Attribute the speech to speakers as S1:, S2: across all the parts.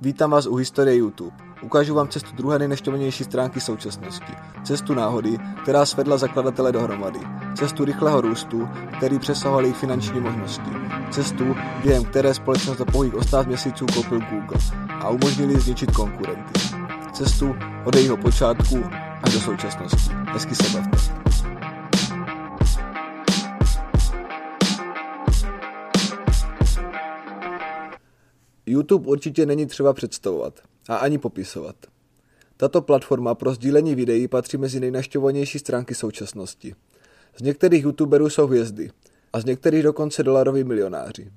S1: Vítám vás u historie YouTube. Ukážu vám cestu druhé nejnešťovanější stránky současnosti. Cestu náhody, která svedla zakladatele dohromady. Cestu rychlého růstu, který přesahoval jejich finanční možnosti. Cestu, během které společnost za pouhých 18 měsíců koupil Google a umožnili zničit konkurenty. Cestu od jejího počátku až do současnosti. Hezky se bavte. YouTube určitě není třeba představovat a ani popisovat. Tato platforma pro sdílení videí patří mezi nejnaštěvovanější stránky současnosti. Z některých youtuberů jsou hvězdy a z některých dokonce dolaroví milionáři.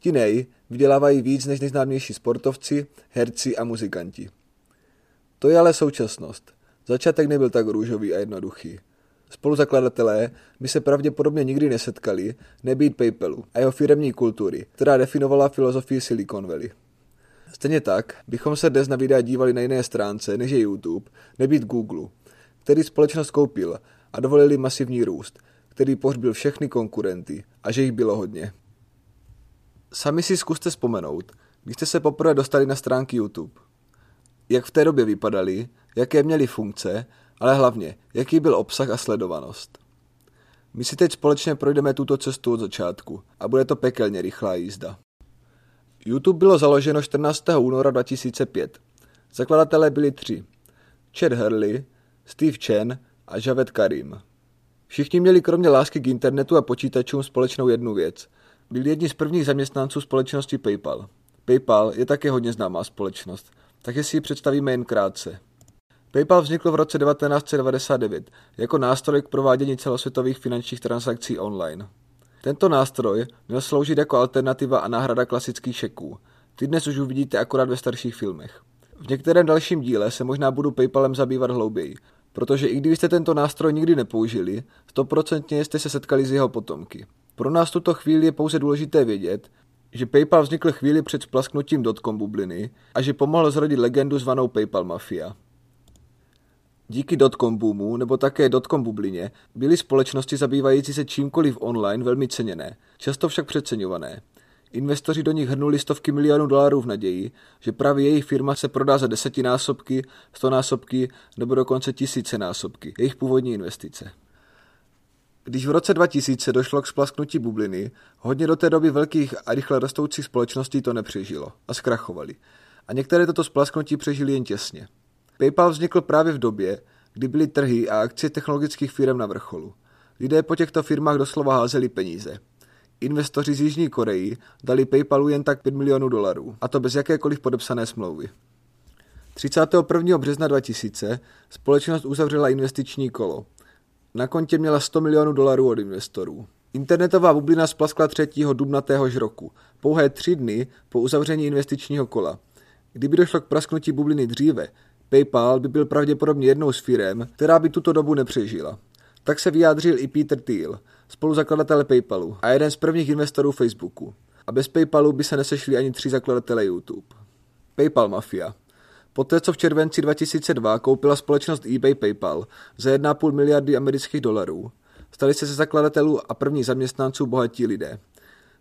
S1: Ti nej vydělávají víc než nejznámější sportovci, herci a muzikanti. To je ale současnost. Začátek nebyl tak růžový a jednoduchý. Spoluzakladatelé by se pravděpodobně nikdy nesetkali, nebýt PayPalu a jeho firemní kultury, která definovala filozofii Silicon Valley. Stejně tak bychom se dnes na videa dívali na jiné stránce, než je YouTube, nebýt Google, který společnost koupil a dovolili masivní růst, který pohřbil všechny konkurenty a že jich bylo hodně. Sami si zkuste vzpomenout, když jste se poprvé dostali na stránky YouTube. Jak v té době vypadaly, jaké měly funkce ale hlavně, jaký byl obsah a sledovanost. My si teď společně projdeme tuto cestu od začátku a bude to pekelně rychlá jízda. YouTube bylo založeno 14. února 2005. Zakladatelé byli tři. Chad Hurley, Steve Chen a Javed Karim. Všichni měli kromě lásky k internetu a počítačům společnou jednu věc. Byli jedni z prvních zaměstnanců společnosti PayPal. PayPal je také hodně známá společnost, takže si ji představíme jen krátce. PayPal vznikl v roce 1999 jako nástroj k provádění celosvětových finančních transakcí online. Tento nástroj měl sloužit jako alternativa a náhrada klasických šeků. Ty dnes už uvidíte akorát ve starších filmech. V některém dalším díle se možná budu PayPalem zabývat hlouběji, protože i kdybyste tento nástroj nikdy nepoužili, stoprocentně jste se setkali s jeho potomky. Pro nás tuto chvíli je pouze důležité vědět, že PayPal vznikl chvíli před splasknutím dotcom bubliny a že pomohl zrodit legendu zvanou PayPal Mafia. Díky dotcom boomu nebo také dotcom bublině byly společnosti zabývající se čímkoliv online velmi ceněné, často však přeceňované. Investoři do nich hrnuli stovky milionů dolarů v naději, že právě jejich firma se prodá za desetinásobky, stonásobky nebo dokonce tisícenásobky jejich původní investice. Když v roce 2000 došlo k splasknutí bubliny, hodně do té doby velkých a rychle rostoucích společností to nepřežilo a zkrachovali. A některé toto splasknutí přežili jen těsně. PayPal vznikl právě v době, kdy byly trhy a akcie technologických firm na vrcholu. Lidé po těchto firmách doslova házeli peníze. Investoři z Jižní Koreji dali PayPalu jen tak 5 milionů dolarů, a to bez jakékoliv podepsané smlouvy. 31. března 2000 společnost uzavřela investiční kolo. Na kontě měla 100 milionů dolarů od investorů. Internetová bublina splaskla 3. dubna téhož roku, pouhé tři dny po uzavření investičního kola. Kdyby došlo k prasknutí bubliny dříve, PayPal by byl pravděpodobně jednou z firem, která by tuto dobu nepřežila. Tak se vyjádřil i Peter Thiel, spoluzakladatel PayPalu a jeden z prvních investorů Facebooku. A bez PayPalu by se nesešli ani tři zakladatelé YouTube. PayPal Mafia. Poté, co v červenci 2002 koupila společnost eBay PayPal za 1,5 miliardy amerických dolarů, stali se ze zakladatelů a prvních zaměstnanců bohatí lidé.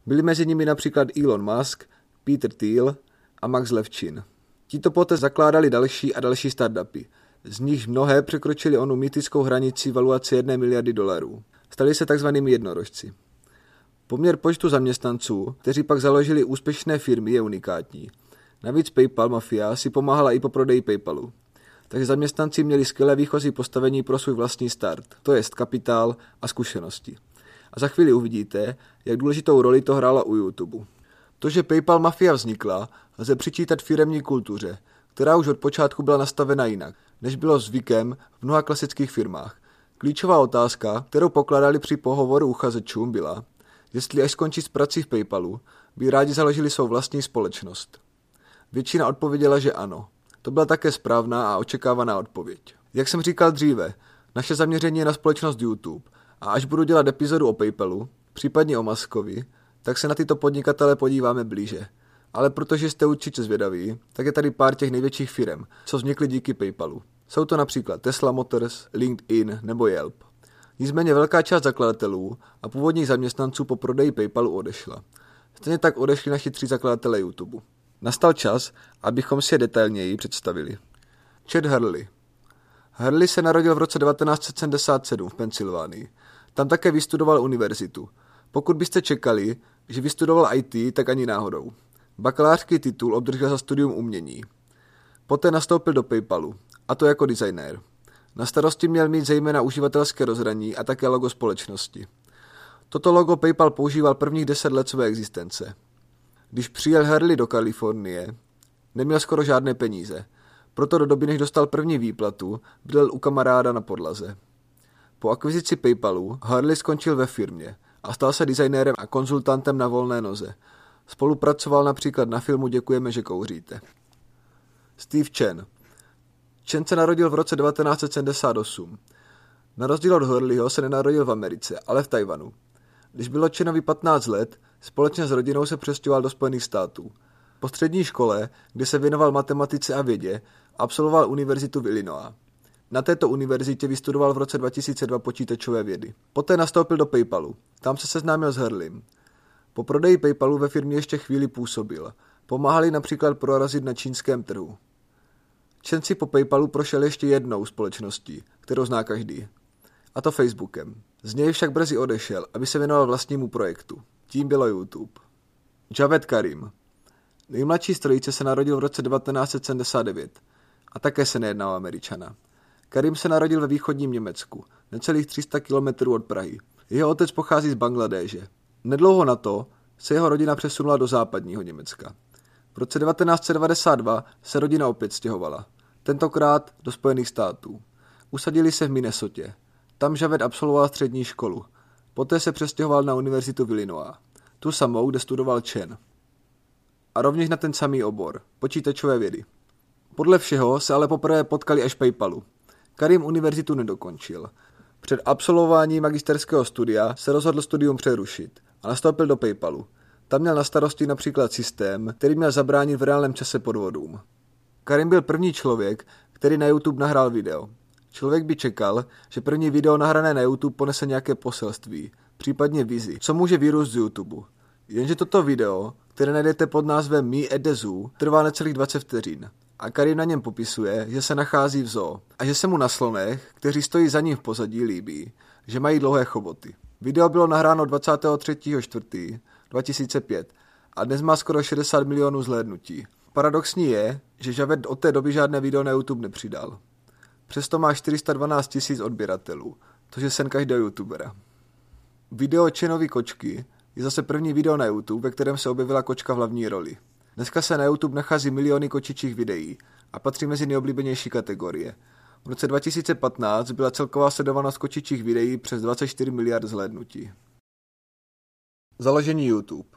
S1: Byli mezi nimi například Elon Musk, Peter Thiel a Max Levchin. Tito poté zakládali další a další startupy. Z nich mnohé překročili onu mýtickou hranici valuace 1 miliardy dolarů. Stali se takzvanými jednorožci. Poměr počtu zaměstnanců, kteří pak založili úspěšné firmy, je unikátní. Navíc PayPal Mafia si pomáhala i po prodeji PayPalu. Takže zaměstnanci měli skvělé výchozí postavení pro svůj vlastní start, to jest kapitál a zkušenosti. A za chvíli uvidíte, jak důležitou roli to hrálo u YouTube. To, že PayPal Mafia vznikla, lze přičítat firemní kultuře, která už od počátku byla nastavena jinak, než bylo zvykem v mnoha klasických firmách. Klíčová otázka, kterou pokladali při pohovoru uchazečům, byla, jestli až skončí s prací v PayPalu, by rádi založili svou vlastní společnost. Většina odpověděla, že ano. To byla také správná a očekávaná odpověď. Jak jsem říkal dříve, naše zaměření je na společnost YouTube a až budu dělat epizodu o PayPalu, případně o Maskovi, tak se na tyto podnikatele podíváme blíže. Ale protože jste určitě zvědaví, tak je tady pár těch největších firm, co vznikly díky PayPalu. Jsou to například Tesla Motors, LinkedIn nebo Yelp. Nicméně velká část zakladatelů a původních zaměstnanců po prodeji PayPalu odešla. Stejně tak odešli naši tři zakladatelé YouTube. Nastal čas, abychom si je detailněji představili. Chad Hurley Hurley se narodil v roce 1977 v Pensylvánii. Tam také vystudoval univerzitu. Pokud byste čekali, že vystudoval IT, tak ani náhodou. Bakalářský titul obdržel za studium umění. Poté nastoupil do PayPalu, a to jako designér. Na starosti měl mít zejména uživatelské rozhraní a také logo společnosti. Toto logo PayPal používal prvních deset let své existence. Když přijel Hurley do Kalifornie, neměl skoro žádné peníze, proto do doby, než dostal první výplatu, bydlel u kamaráda na podlaze. Po akvizici PayPalu Harley skončil ve firmě a stal se designérem a konzultantem na volné noze. Spolupracoval například na filmu Děkujeme, že kouříte. Steve Chen Chen se narodil v roce 1978. Na rozdíl od Hurleyho se nenarodil v Americe, ale v Tajvanu. Když bylo Chenovi 15 let, společně s rodinou se přestěhoval do Spojených států. Po střední škole, kde se věnoval matematice a vědě, absolvoval univerzitu v Illinois. Na této univerzitě vystudoval v roce 2002 počítačové vědy. Poté nastoupil do PayPalu. Tam se seznámil s Herlim. Po prodeji PayPalu ve firmě ještě chvíli působil. Pomáhali například prorazit na čínském trhu. Chen si po PayPalu prošel ještě jednou společností, kterou zná každý. A to Facebookem. Z něj však brzy odešel, aby se věnoval vlastnímu projektu. Tím bylo YouTube. Javed Karim. Nejmladší strojice se narodil v roce 1979 a také se nejedná o Američana. Karim se narodil ve východním Německu, necelých 300 kilometrů od Prahy. Jeho otec pochází z Bangladéže. Nedlouho na to se jeho rodina přesunula do západního Německa. V roce 1992 se rodina opět stěhovala, tentokrát do Spojených států. Usadili se v Minnesotě. Tam Javed absolvoval střední školu. Poté se přestěhoval na univerzitu v Illinois. Tu samou, kde studoval Chen. A rovněž na ten samý obor, počítačové vědy. Podle všeho se ale poprvé potkali až PayPalu. Karim univerzitu nedokončil. Před absolvováním magisterského studia se rozhodl studium přerušit a nastoupil do PayPalu. Tam měl na starosti například systém, který měl zabránit v reálném čase podvodům. Karim byl první člověk, který na YouTube nahrál video. Člověk by čekal, že první video nahrané na YouTube ponese nějaké poselství, případně vizi, co může vyrůst z YouTube. Jenže toto video, které najdete pod názvem Me at the Zoo, trvá necelých 20 vteřin a Karim na něm popisuje, že se nachází v zoo a že se mu na slonech, kteří stojí za ním v pozadí, líbí, že mají dlouhé choboty. Video bylo nahráno 23.4.2005 a dnes má skoro 60 milionů zhlédnutí. Paradoxní je, že Javed od té doby žádné video na YouTube nepřidal. Přesto má 412 tisíc odběratelů, což je sen každého youtubera. Video Čenovi kočky je zase první video na YouTube, ve kterém se objevila kočka v hlavní roli. Dneska se na YouTube nachází miliony kočičích videí a patří mezi nejoblíbenější kategorie. V roce 2015 byla celková sledovanost kočičích videí přes 24 miliard zhlédnutí. Založení YouTube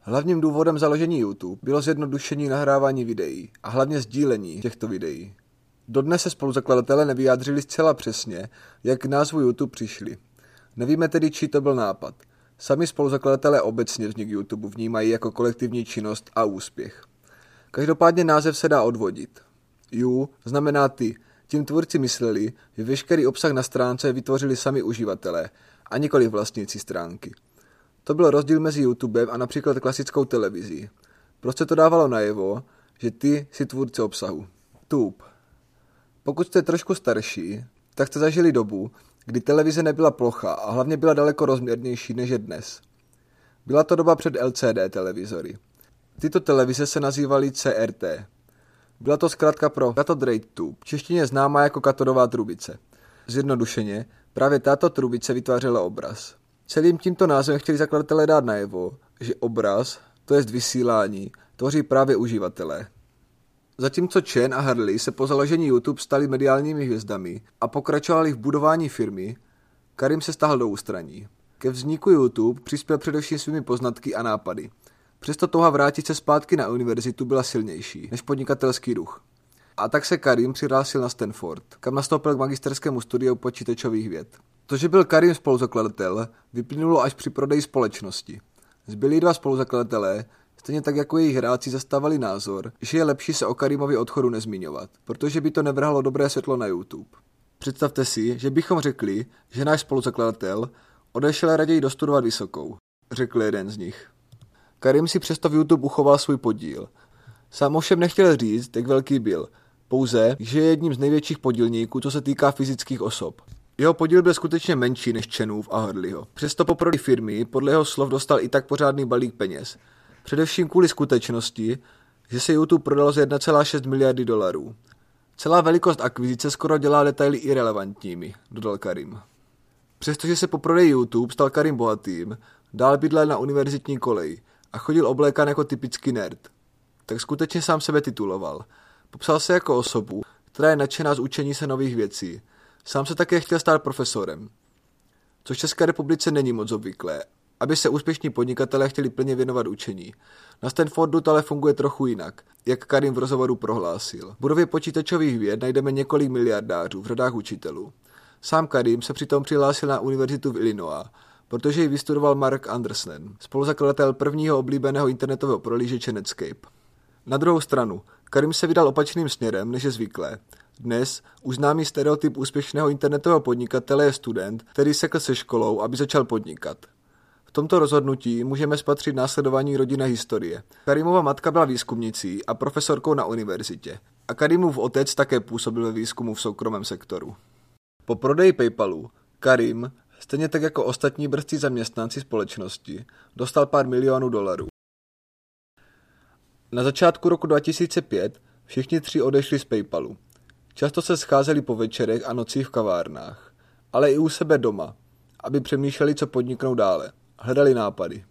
S1: Hlavním důvodem založení YouTube bylo zjednodušení nahrávání videí a hlavně sdílení těchto videí. Dodnes se spoluzakladatelé nevyjádřili zcela přesně, jak k názvu YouTube přišli. Nevíme tedy, čí to byl nápad. Sami spoluzakladatelé obecně vznik YouTube vnímají jako kolektivní činnost a úspěch. Každopádně název se dá odvodit. You znamená ty. Tím tvůrci mysleli, že veškerý obsah na stránce vytvořili sami uživatelé a nikoli vlastníci stránky. To byl rozdíl mezi YouTubem a například klasickou televizí. Prostě to dávalo najevo, že ty si tvůrce obsahu. Tube. Pokud jste trošku starší, tak jste zažili dobu, kdy televize nebyla plocha a hlavně byla daleko rozměrnější než je dnes. Byla to doba před LCD televizory. Tyto televize se nazývaly CRT. Byla to zkrátka pro Cathode Ray Tube, češtině známá jako katodová trubice. Zjednodušeně, právě tato trubice vytvářela obraz. Celým tímto názvem chtěli zakladatelé dát najevo, že obraz, to jest vysílání, tvoří právě uživatelé. Zatímco Chen a Harley se po založení YouTube stali mediálními hvězdami a pokračovali v budování firmy, Karim se stáhl do ústraní. Ke vzniku YouTube přispěl především svými poznatky a nápady. Přesto touha vrátit se zpátky na univerzitu byla silnější než podnikatelský duch. A tak se Karim přihlásil na Stanford, kam nastoupil k magisterskému studiu počítačových věd. To, že byl Karim spoluzakladatel, vyplynulo až při prodeji společnosti. Zbylí dva spoluzakladatelé Stejně tak jako jejich hráci zastávali názor, že je lepší se o Karimovi odchodu nezmiňovat, protože by to nevrhalo dobré světlo na YouTube. Představte si, že bychom řekli, že náš spoluzakladatel odešel raději dostudovat vysokou, řekl jeden z nich. Karim si přesto v YouTube uchoval svůj podíl. Sám ovšem nechtěl říct, jak velký byl, pouze, že je jedním z největších podílníků, co se týká fyzických osob. Jeho podíl byl skutečně menší než Chenův a Hurleyho. Přesto po firmy podle jeho slov dostal i tak pořádný balík peněz. Především kvůli skutečnosti, že se YouTube prodalo za 1,6 miliardy dolarů. Celá velikost akvizice skoro dělá detaily irrelevantními, dodal Karim. Přestože se po prodeji YouTube stal Karim bohatým, dál bydlel na univerzitní koleji a chodil oblékan jako typický nerd. Tak skutečně sám sebe tituloval. Popsal se jako osobu, která je nadšená z učení se nových věcí. Sám se také chtěl stát profesorem. Což v České republice není moc obvyklé, aby se úspěšní podnikatelé chtěli plně věnovat učení. Na Stanfordu to ale funguje trochu jinak, jak Karim v rozhovoru prohlásil. V budově počítačových věd najdeme několik miliardářů v řadách učitelů. Sám Karim se přitom přihlásil na univerzitu v Illinois, protože ji vystudoval Mark Anderson, spoluzakladatel prvního oblíbeného internetového prolížeče Netscape. Na druhou stranu, Karim se vydal opačným směrem, než je zvyklé. Dnes už známý stereotyp úspěšného internetového podnikatele je student, který sekl se školou, aby začal podnikat. V tomto rozhodnutí můžeme spatřit následování rodinné historie. Karimova matka byla výzkumnicí a profesorkou na univerzitě. A Karimův otec také působil ve výzkumu v soukromém sektoru. Po prodeji PayPalu Karim, stejně tak jako ostatní brzcí zaměstnanci společnosti, dostal pár milionů dolarů. Na začátku roku 2005 všichni tři odešli z PayPalu. Často se scházeli po večerech a nocích v kavárnách, ale i u sebe doma, aby přemýšleli, co podniknou dále. Hledali nápady.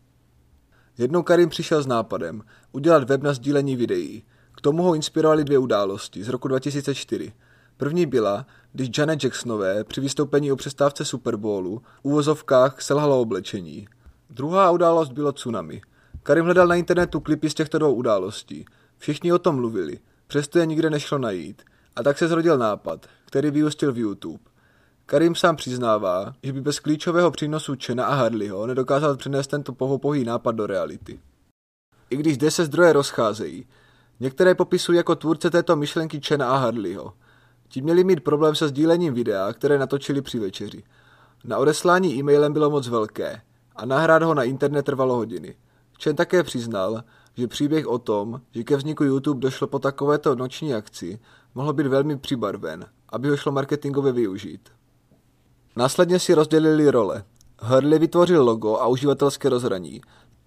S1: Jednou Karim přišel s nápadem udělat web na sdílení videí. K tomu ho inspirovali dvě události z roku 2004. První byla, když Janet Jacksonové při vystoupení o přestávce Super Bowlu v úvozovkách selhalo oblečení. Druhá událost bylo tsunami. Karim hledal na internetu klipy z těchto dvou událostí. Všichni o tom mluvili, přesto je nikde nešlo najít. A tak se zrodil nápad, který vyústil v YouTube. Karim sám přiznává, že by bez klíčového přínosu Chena a Harleyho nedokázal přenést tento pohopohý nápad do reality. I když zde se zdroje rozcházejí, některé popisují jako tvůrce této myšlenky Chena a Harleyho. Ti měli mít problém se sdílením videa, které natočili při večeři. Na odeslání e-mailem bylo moc velké a nahrát ho na internet trvalo hodiny. Chen také přiznal, že příběh o tom, že ke vzniku YouTube došlo po takovéto noční akci, mohl být velmi přibarven, aby ho šlo marketingově využít. Následně si rozdělili role. Hurley vytvořil logo a uživatelské rozhraní,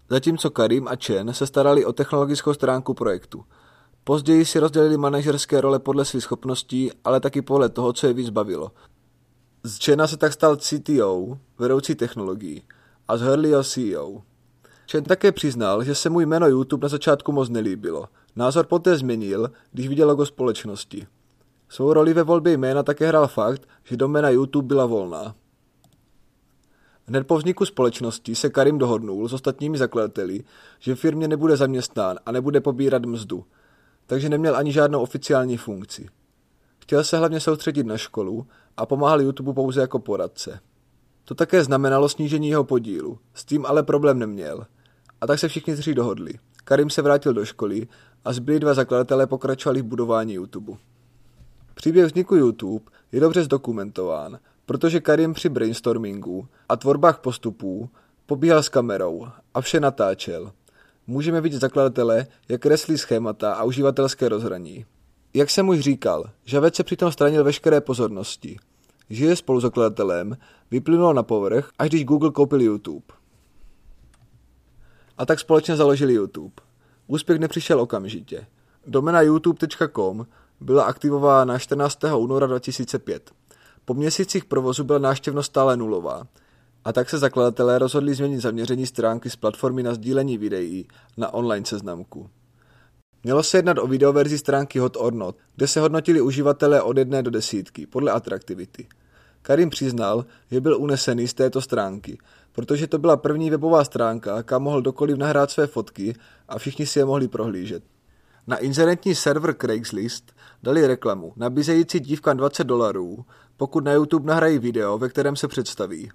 S1: zatímco Karim a Chen se starali o technologickou stránku projektu. Později si rozdělili manažerské role podle svých schopností, ale taky podle toho, co je víc bavilo. Z Chena se tak stal CTO, vedoucí technologií, a z Hurleyho CEO. Chen také přiznal, že se mu jméno YouTube na začátku moc nelíbilo. Názor poté změnil, když viděl logo společnosti. Svou roli ve volbě jména také hrál fakt, že doména YouTube byla volná. Hned po vzniku společnosti se Karim dohodnul s ostatními zakladateli, že firmě nebude zaměstnán a nebude pobírat mzdu, takže neměl ani žádnou oficiální funkci. Chtěl se hlavně soustředit na školu a pomáhal YouTube pouze jako poradce. To také znamenalo snížení jeho podílu, s tím ale problém neměl – a tak se všichni tři dohodli. Karim se vrátil do školy a zbyli dva zakladatelé pokračovali v budování YouTube. Příběh vzniku YouTube je dobře zdokumentován, protože Karim při brainstormingu a tvorbách postupů pobíhal s kamerou a vše natáčel. Můžeme vidět zakladatele, jak kreslí schémata a uživatelské rozhraní. Jak jsem už říkal, Žavec se přitom stranil veškeré pozornosti. Žije spoluzakladatelem, vyplynulo na povrch, až když Google koupil YouTube a tak společně založili YouTube. Úspěch nepřišel okamžitě. Domena youtube.com byla aktivována 14. února 2005. Po měsících provozu byla návštěvnost stále nulová. A tak se zakladatelé rozhodli změnit zaměření stránky z platformy na sdílení videí na online seznamku. Mělo se jednat o videoverzi stránky Hot or Not, kde se hodnotili uživatelé od jedné do desítky, podle atraktivity. Karim přiznal, že byl unesený z této stránky protože to byla první webová stránka, kam mohl dokoliv nahrát své fotky a všichni si je mohli prohlížet. Na inzerentní server Craigslist dali reklamu, nabízející dívkám 20 dolarů, pokud na YouTube nahrají video, ve kterém se představí.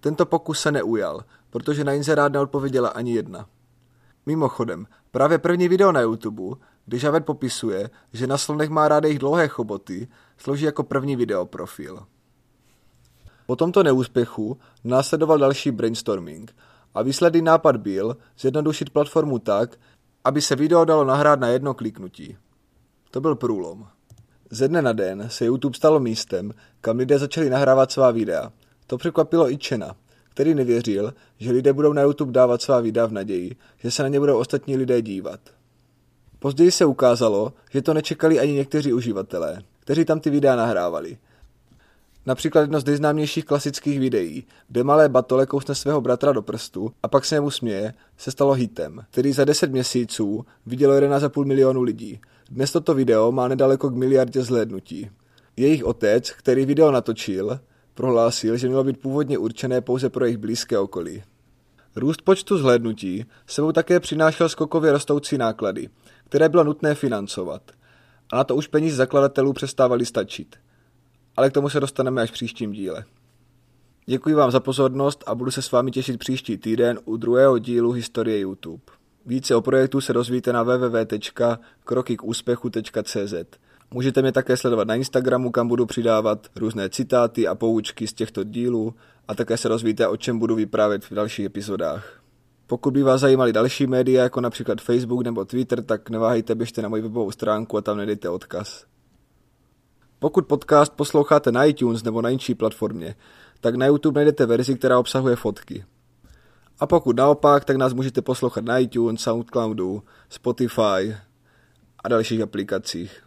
S1: Tento pokus se neujal, protože na inzerát neodpověděla ani jedna. Mimochodem, právě první video na YouTube, když Javed popisuje, že na slonech má rád jejich dlouhé choboty, slouží jako první video profil. Po tomto neúspěchu následoval další brainstorming a výsledný nápad byl zjednodušit platformu tak, aby se video dalo nahrát na jedno kliknutí. To byl průlom. Ze dne na den se YouTube stalo místem, kam lidé začali nahrávat svá videa. To překvapilo i Čena, který nevěřil, že lidé budou na YouTube dávat svá videa v naději, že se na ně budou ostatní lidé dívat. Později se ukázalo, že to nečekali ani někteří uživatelé, kteří tam ty videa nahrávali. Například jedno z nejznámějších klasických videí, kde malé batole kousne svého bratra do prstu a pak se mu směje, se stalo hitem, který za 10 měsíců vidělo 11,5 milionu lidí. Dnes toto video má nedaleko k miliardě zhlédnutí. Jejich otec, který video natočil, prohlásil, že mělo být původně určené pouze pro jejich blízké okolí. Růst počtu zhlédnutí sebou také přinášel skokově rostoucí náklady, které bylo nutné financovat. A na to už peníze zakladatelů přestávaly stačit. Ale k tomu se dostaneme až v příštím díle. Děkuji vám za pozornost a budu se s vámi těšit příští týden u druhého dílu Historie YouTube. Více o projektu se dozvíte na www.krokykúspechu.cz. Můžete mě také sledovat na Instagramu, kam budu přidávat různé citáty a poučky z těchto dílů a také se dozvíte, o čem budu vyprávět v dalších epizodách. Pokud by vás zajímaly další média, jako například Facebook nebo Twitter, tak neváhejte, běžte na moji webovou stránku a tam najdete odkaz. Pokud podcast posloucháte na iTunes nebo na jiné platformě, tak na YouTube najdete verzi, která obsahuje fotky. A pokud naopak, tak nás můžete poslouchat na iTunes, Soundcloudu, Spotify a dalších aplikacích.